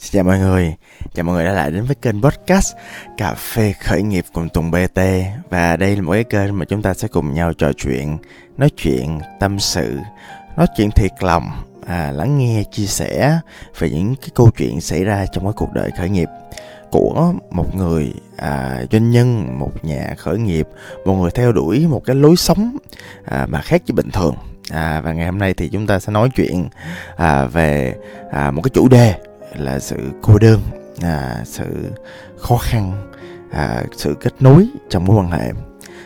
Xin chào mọi người, chào mọi người đã lại đến với kênh podcast Cà phê khởi nghiệp cùng Tùng BT Và đây là một cái kênh mà chúng ta sẽ cùng nhau trò chuyện, nói chuyện, tâm sự, nói chuyện thiệt lòng à, lắng nghe, chia sẻ về những cái câu chuyện xảy ra trong cái cuộc đời khởi nghiệp của một người à, doanh nhân, một nhà khởi nghiệp, một người theo đuổi một cái lối sống à, mà khác với bình thường. À, và ngày hôm nay thì chúng ta sẽ nói chuyện à, về à, một cái chủ đề là sự cô đơn à, sự khó khăn à, sự kết nối trong mối quan hệ.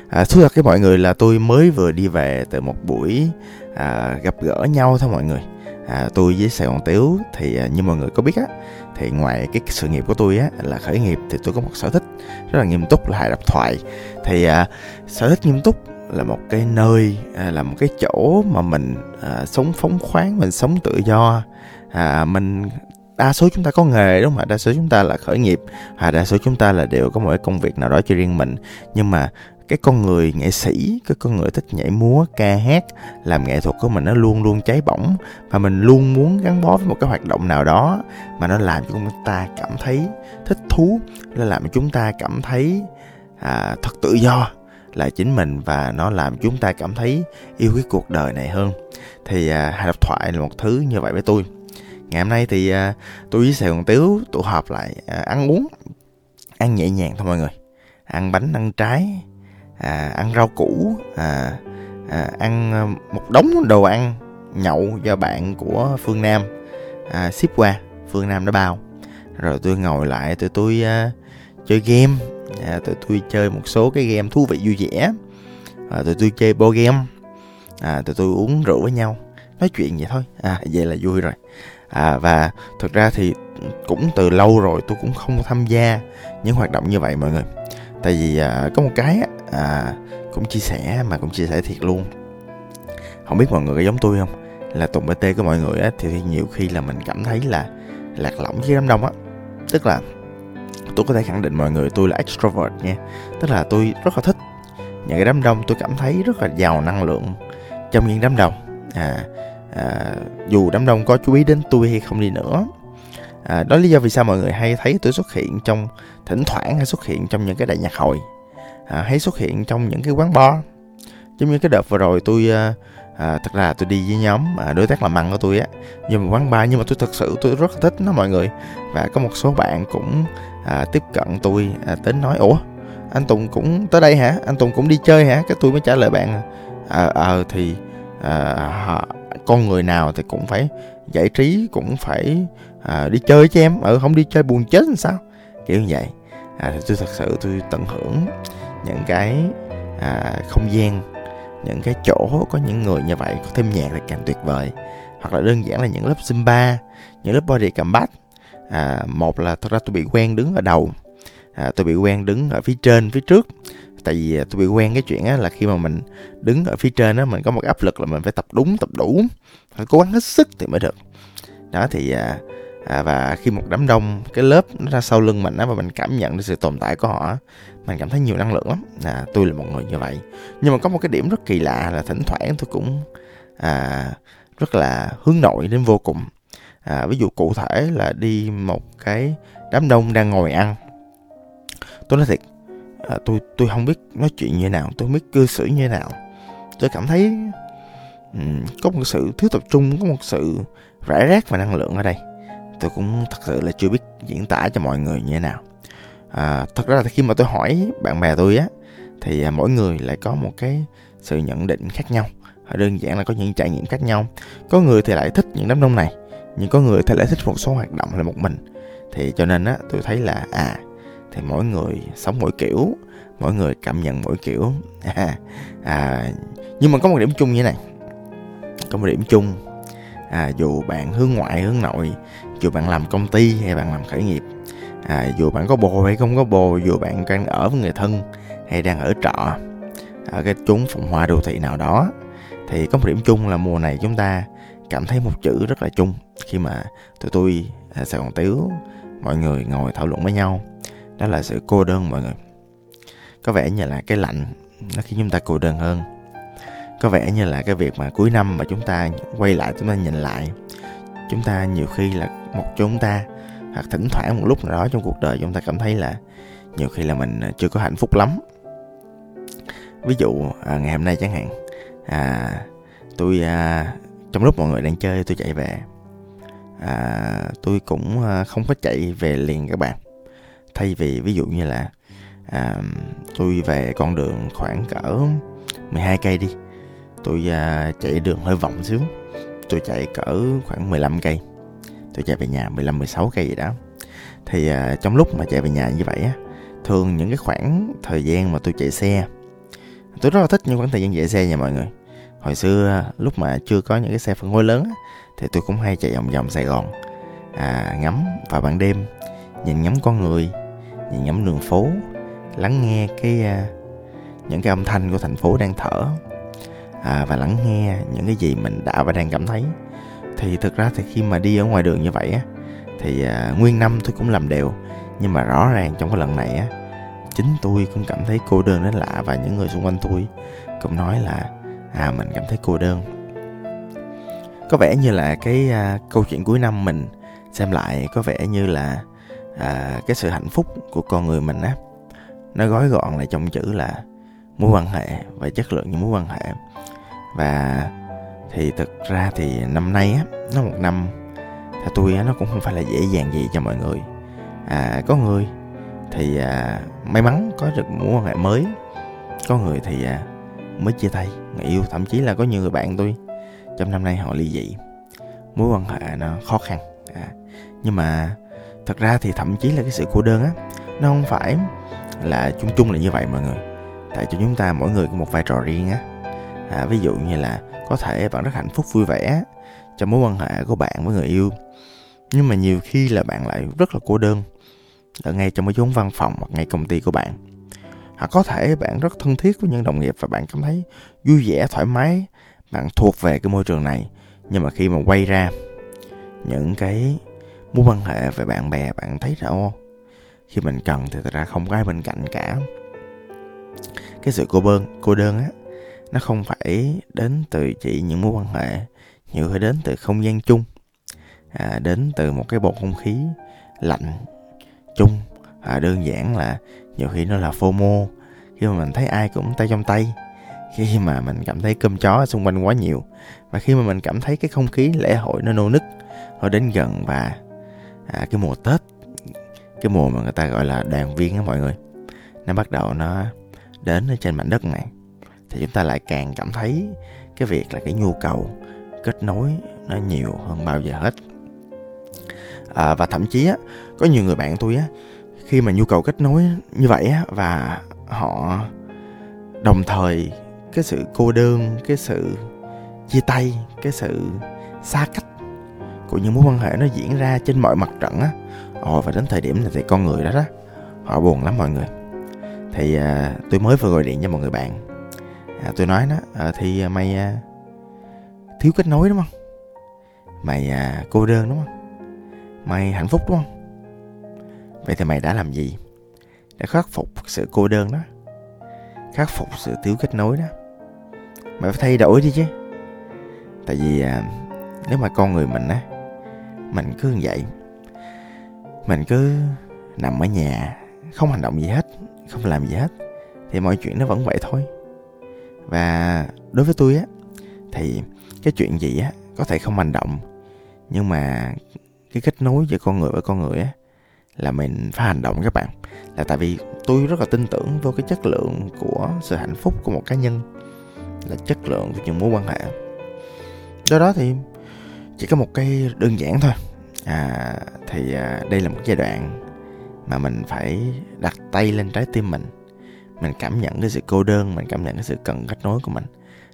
À, thú thật với mọi người là tôi mới vừa đi về từ một buổi à, gặp gỡ nhau thôi mọi người. À, tôi với sài gòn tiếu thì à, như mọi người có biết á thì ngoài cái sự nghiệp của tôi á là khởi nghiệp thì tôi có một sở thích rất là nghiêm túc là hài độc thoại. Thì à, sở thích nghiêm túc là một cái nơi à, là một cái chỗ mà mình à, sống phóng khoáng mình sống tự do. À, mình đa số chúng ta có nghề đúng không ạ? Đa số chúng ta là khởi nghiệp à đa số chúng ta là đều có một cái công việc nào đó cho riêng mình. Nhưng mà cái con người nghệ sĩ cái con người thích nhảy múa ca hát làm nghệ thuật của mình nó luôn luôn cháy bỏng. Và mình luôn muốn gắn bó với một cái hoạt động nào đó mà nó làm cho chúng ta cảm thấy thích thú nó làm cho chúng ta cảm thấy à, thật tự do là chính mình và nó làm chúng ta cảm thấy yêu cái cuộc đời này hơn. Thì à, hài độc thoại là một thứ như vậy với tôi ngày hôm nay thì uh, tôi với sài gòn tiếu tụ họp lại uh, ăn uống ăn nhẹ nhàng thôi mọi người. Ăn bánh ăn trái à, ăn rau củ à, à, ăn à, một đống đồ ăn nhậu do bạn của phương nam à, ship qua phương nam đã bao. Rồi tôi ngồi lại tụi tôi uh, chơi game à, tụi tôi chơi một số cái game thú vị vui vẻ. À, tụi tôi chơi bo game à, tụi tôi uống rượu với nhau nói chuyện vậy thôi. À vậy là vui rồi à, và thực ra thì cũng từ lâu rồi tôi cũng không tham gia những hoạt động như vậy mọi người. Tại vì à, có một cái à, cũng chia sẻ mà cũng chia sẻ thiệt luôn. Không biết mọi người có giống tôi không? Là tùng bt của mọi người á thì nhiều khi là mình cảm thấy là lạc lõng với đám đông á. Tức là tôi có thể khẳng định mọi người tôi là extrovert nha. Tức là tôi rất là thích những cái đám đông tôi cảm thấy rất là giàu năng lượng trong những đám đông. À à, dù đám đông có chú ý đến tôi hay không đi nữa. À, đó lý do vì sao mọi người hay thấy tôi xuất hiện trong thỉnh thoảng hay xuất hiện trong những cái đại nhạc hội. À, hay xuất hiện trong những cái quán bar. Giống như cái đợt vừa rồi tôi à, à, thật ra tôi đi với nhóm à, đối tác làm ăn của tôi á nhưng mà quán bar nhưng mà tôi thật sự tôi rất thích nó mọi người. Và có một số bạn cũng à, tiếp cận tôi à, đến nói ủa anh Tùng cũng tới đây hả? Anh Tùng cũng đi chơi hả? Cái tôi mới trả lời bạn à, à thì à, con người nào thì cũng phải giải trí cũng phải à, đi chơi cho em. Ừ không đi chơi buồn chết làm sao? Kiểu như vậy. À, thì tôi thật sự tôi tận hưởng những cái à, không gian những cái chỗ có những người như vậy có thêm nhạc là càng tuyệt vời. Hoặc là đơn giản là những lớp zumba những lớp body combat à, một là thật ra tôi bị quen đứng ở đầu. À, tôi bị quen đứng ở phía trên phía trước tại vì à, tôi bị quen cái chuyện á là khi mà mình đứng ở phía trên á mình có một áp lực là mình phải tập đúng tập đủ. Phải cố gắng hết sức thì mới được. Đó thì à, à, và khi một đám đông cái lớp nó ra sau lưng mình á và mình cảm nhận được sự tồn tại của họ mình cảm thấy nhiều năng lượng lắm. À, tôi là một người như vậy. Nhưng mà có một cái điểm rất kỳ lạ là thỉnh thoảng tôi cũng à, rất là hướng nội đến vô cùng. À, ví dụ cụ thể là đi một cái đám đông đang ngồi ăn. Tôi nói thiệt à, tôi tôi không biết nói chuyện như nào tôi không biết cư xử như nào. Tôi cảm thấy um, có một sự thiếu tập trung có một sự rải rác và năng lượng ở đây. Tôi cũng thật sự là chưa biết diễn tả cho mọi người như thế nào. À, thật ra là khi mà tôi hỏi bạn bè tôi á thì à, mỗi người lại có một cái sự nhận định khác nhau. À, đơn giản là có những trải nghiệm khác nhau. Có người thì lại thích những đám đông này nhưng có người thì lại thích một số hoạt động là một mình. Thì cho nên á tôi thấy là à thì mỗi người sống mỗi kiểu mỗi người cảm nhận mỗi kiểu. À, à, nhưng mà có một điểm chung như thế này. Có một điểm chung à, dù bạn hướng ngoại hướng nội dù bạn làm công ty hay bạn làm khởi nghiệp à, dù bạn có bồ hay không có bồ dù bạn đang ở với người thân hay đang ở trọ ở cái chốn phồn hoa đô thị nào đó thì có một điểm chung là mùa này chúng ta cảm thấy một chữ rất là chung. Khi mà tụi tôi à, sài gòn tiếu mọi người ngồi thảo luận với nhau đó là sự cô đơn mọi người. Có vẻ như là cái lạnh nó khiến chúng ta cô đơn hơn. Có vẻ như là cái việc mà cuối năm mà chúng ta quay lại chúng ta nhìn lại chúng ta nhiều khi là một chúng ta hoặc thỉnh thoảng một lúc nào đó trong cuộc đời chúng ta cảm thấy là nhiều khi là mình à, chưa có hạnh phúc lắm. Ví dụ à, ngày hôm nay chẳng hạn à, tôi à, trong lúc mọi người đang chơi tôi chạy về à, tôi cũng à, không có chạy về liền các bạn thay vì ví dụ như là à, tôi về con đường khoảng cỡ 12 cây đi tôi à, chạy đường hơi vòng xíu tôi chạy cỡ khoảng 15 cây tôi chạy về nhà 15 16 cây gì đó. Thì à, trong lúc mà chạy về nhà như vậy á thường những cái khoảng thời gian mà tôi chạy xe tôi rất là thích những khoảng thời gian chạy xe nha mọi người. Hồi xưa à, lúc mà chưa có những cái xe phân khối lớn thì tôi cũng hay chạy vòng vòng Sài Gòn à, ngắm vào ban đêm nhìn ngắm con người nhìn ngắm đường phố lắng nghe cái uh, những cái âm thanh của thành phố đang thở à, và lắng nghe những cái gì mình đã và đang cảm thấy. Thì thực ra thì khi mà đi ở ngoài đường như vậy á thì uh, nguyên năm tôi cũng làm đều. Nhưng mà rõ ràng trong cái lần này á chính tôi cũng cảm thấy cô đơn đến lạ và những người xung quanh tôi cũng nói là à mình cảm thấy cô đơn. Có vẻ như là cái à, câu chuyện cuối năm mình xem lại có vẻ như là à, cái sự hạnh phúc của con người mình á nó gói gọn lại trong chữ là mối quan hệ và chất lượng những mối quan hệ. Và thì thực ra thì năm nay á nó một năm theo tôi á nó cũng không phải là dễ dàng gì cho mọi người. À có người thì à, may mắn có được mối quan hệ mới có người thì à, mới chia tay người yêu. Thậm chí là có nhiều người bạn tôi trong năm nay họ ly dị. Mối quan hệ nó khó khăn à, nhưng mà thật ra thì thậm chí là cái sự cô đơn á nó không phải là chung chung là như vậy mọi người. Tại cho chúng ta mỗi người có một vai trò riêng á. À, ví dụ như là có thể bạn rất hạnh phúc vui vẻ trong mối quan hệ của bạn với người yêu nhưng mà nhiều khi là bạn lại rất là cô đơn ở ngay trong cái chốn văn phòng hoặc ngay công ty của bạn. Hoặc có thể bạn rất thân thiết với những đồng nghiệp và bạn cảm thấy vui vẻ thoải mái bạn thuộc về cái môi trường này nhưng mà khi mà quay ra những cái mối quan hệ về bạn bè bạn thấy sao không khi mình cần thì thật ra không có ai bên cạnh cả. Cái sự cô đơn cô đơn á nó không phải đến từ chỉ những mối quan hệ nhiều khi đến từ không gian chung. À, đến từ một cái bầu không khí lạnh chung. À, đơn giản là nhiều khi nó là FOMO. Khi mà mình thấy ai cũng tay trong tay khi mà mình cảm thấy cơm chó xung quanh quá nhiều và khi mà mình cảm thấy cái không khí lễ hội nó nô nức nó đến gần và à, cái mùa tết cái mùa mà người ta gọi là đoàn viên á mọi người nó bắt đầu nó đến ở trên mảnh đất này. Thì chúng ta lại càng cảm thấy cái việc là cái nhu cầu kết nối nó nhiều hơn bao giờ hết. À, và thậm chí á có nhiều người bạn tôi á khi mà nhu cầu kết nối như vậy á và họ đồng thời cái sự cô đơn cái sự chia tay cái sự xa cách của những mối quan hệ nó diễn ra trên mọi mặt trận á. Ồ và đến thời điểm này thì con người đó đó họ buồn lắm mọi người. Thì à, tôi mới vừa gọi điện cho một người bạn. À, tôi nói đó ờ, à, thì mày à, thiếu kết nối đúng không? Mày à, cô đơn đúng không? Mày hạnh phúc đúng không? Vậy thì mày đã làm gì để khắc phục sự cô đơn đó? Khắc phục sự thiếu kết nối đó? Mày phải thay đổi đi chứ. Tại vì à, nếu mà con người mình á mình cứ như vậy. Mình cứ nằm ở nhà, không hành động gì hết, không làm gì hết, thì mọi chuyện nó vẫn vậy thôi. Và đối với tôi á, thì cái chuyện gì á, có thể không hành động, nhưng mà cái kết nối giữa con người với con người á, là mình phải hành động các bạn. Là tại vì tôi rất là tin tưởng vô cái chất lượng của sự hạnh phúc của một cá nhân, là chất lượng của những mối quan hệ. Do đó thì chỉ có một cái đơn giản thôi. À, thì à, đây là một giai đoạn mà mình phải đặt tay lên trái tim mình. Mình cảm nhận cái sự cô đơn mình cảm nhận cái sự cần kết nối của mình.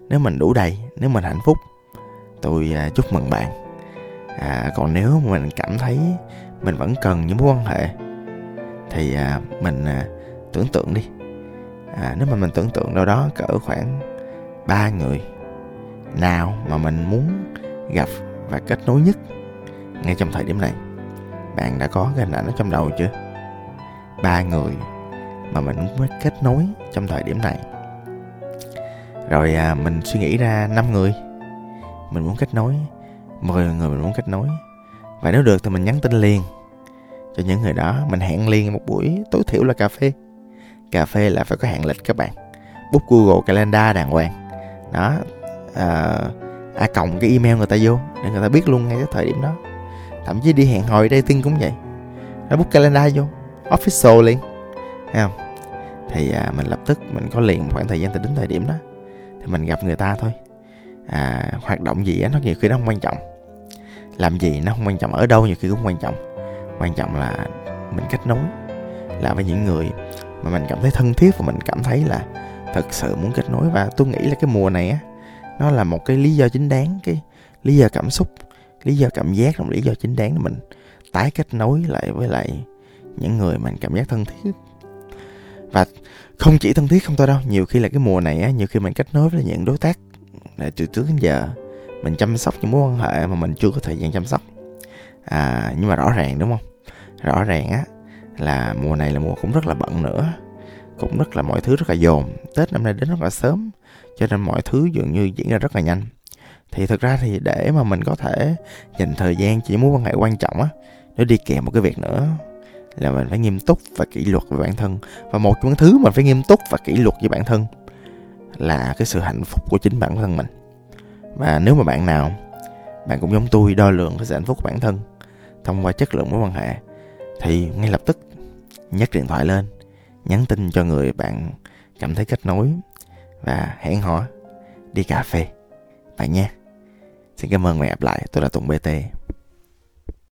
Nếu mình đủ đầy nếu mình hạnh phúc tôi à, chúc mừng bạn. À, còn nếu mình cảm thấy mình vẫn cần những mối quan hệ thì à, mình à, tưởng tượng đi. À, nếu mà mình tưởng tượng đâu đó cỡ khoảng ba người nào mà mình muốn gặp và kết nối nhất. Ngay trong thời điểm này bạn đã có cái hình ảnh ở trong đầu chưa? Ba người mà mình muốn kết nối trong thời điểm này. Rồi à, mình suy nghĩ ra năm người mình muốn kết nối 10 người mình muốn kết nối. Và nếu được thì mình nhắn tin liền cho những người đó. Mình hẹn liền một buổi tối thiểu là cà phê. Cà phê là phải có hẹn lịch các bạn. Bút google calendar đàng hoàng. Đó à, à cộng cái email người ta vô để người ta biết luôn ngay cái thời điểm đó. Thậm chí đi hẹn hò dating cũng vậy. Nó book calendar vô official liền. Thấy không? Thì à, mình lập tức mình có liền một khoảng thời gian từ đến thời điểm đó thì mình gặp người ta thôi. À, hoạt động gì á nó nhiều khi nó không quan trọng. Làm gì nó không quan trọng ở đâu nhiều khi cũng quan trọng. Quan trọng là mình kết nối là với những người mà mình cảm thấy thân thiết và mình cảm thấy là thật sự muốn kết nối. Và tôi nghĩ là cái mùa này á nó là một cái lý do chính đáng, cái lý do cảm xúc, lý do cảm giác, là một lý do chính đáng để mình tái kết nối lại với lại những người mình cảm giác thân thiết. Và không chỉ thân thiết không thôi đâu, nhiều khi là cái mùa này á, nhiều khi mình kết nối với những đối tác là từ trước đến giờ, mình chăm sóc những mối quan hệ mà mình chưa có thời gian chăm sóc. À nhưng mà rõ ràng, đúng không? Rõ ràng á, là mùa này là mùa cũng rất là bận nữa cũng rất là mọi thứ rất là dồn. Tết năm nay đến rất là sớm, cho nên mọi thứ dường như diễn ra rất là nhanh. Thì thực ra thì để mà mình có thể dành thời gian chỉ mối quan hệ quan trọng á, nó đi kèm một cái việc nữa, là mình phải nghiêm túc và kỷ luật với bản thân. Và một trong những thứ mình phải nghiêm túc và kỷ luật với bản thân là cái sự hạnh phúc của chính bản thân mình. Và nếu mà bạn nào, bạn cũng giống tôi, đo lường cái sự hạnh phúc của bản thân thông qua chất lượng mối quan hệ, thì ngay lập tức nhấc điện thoại lên nhắn tin cho người bạn cảm thấy kết nối và hẹn hò đi cà phê. Bạn nha xin cảm ơn và hẹn gặp lại. Tôi là tùng bt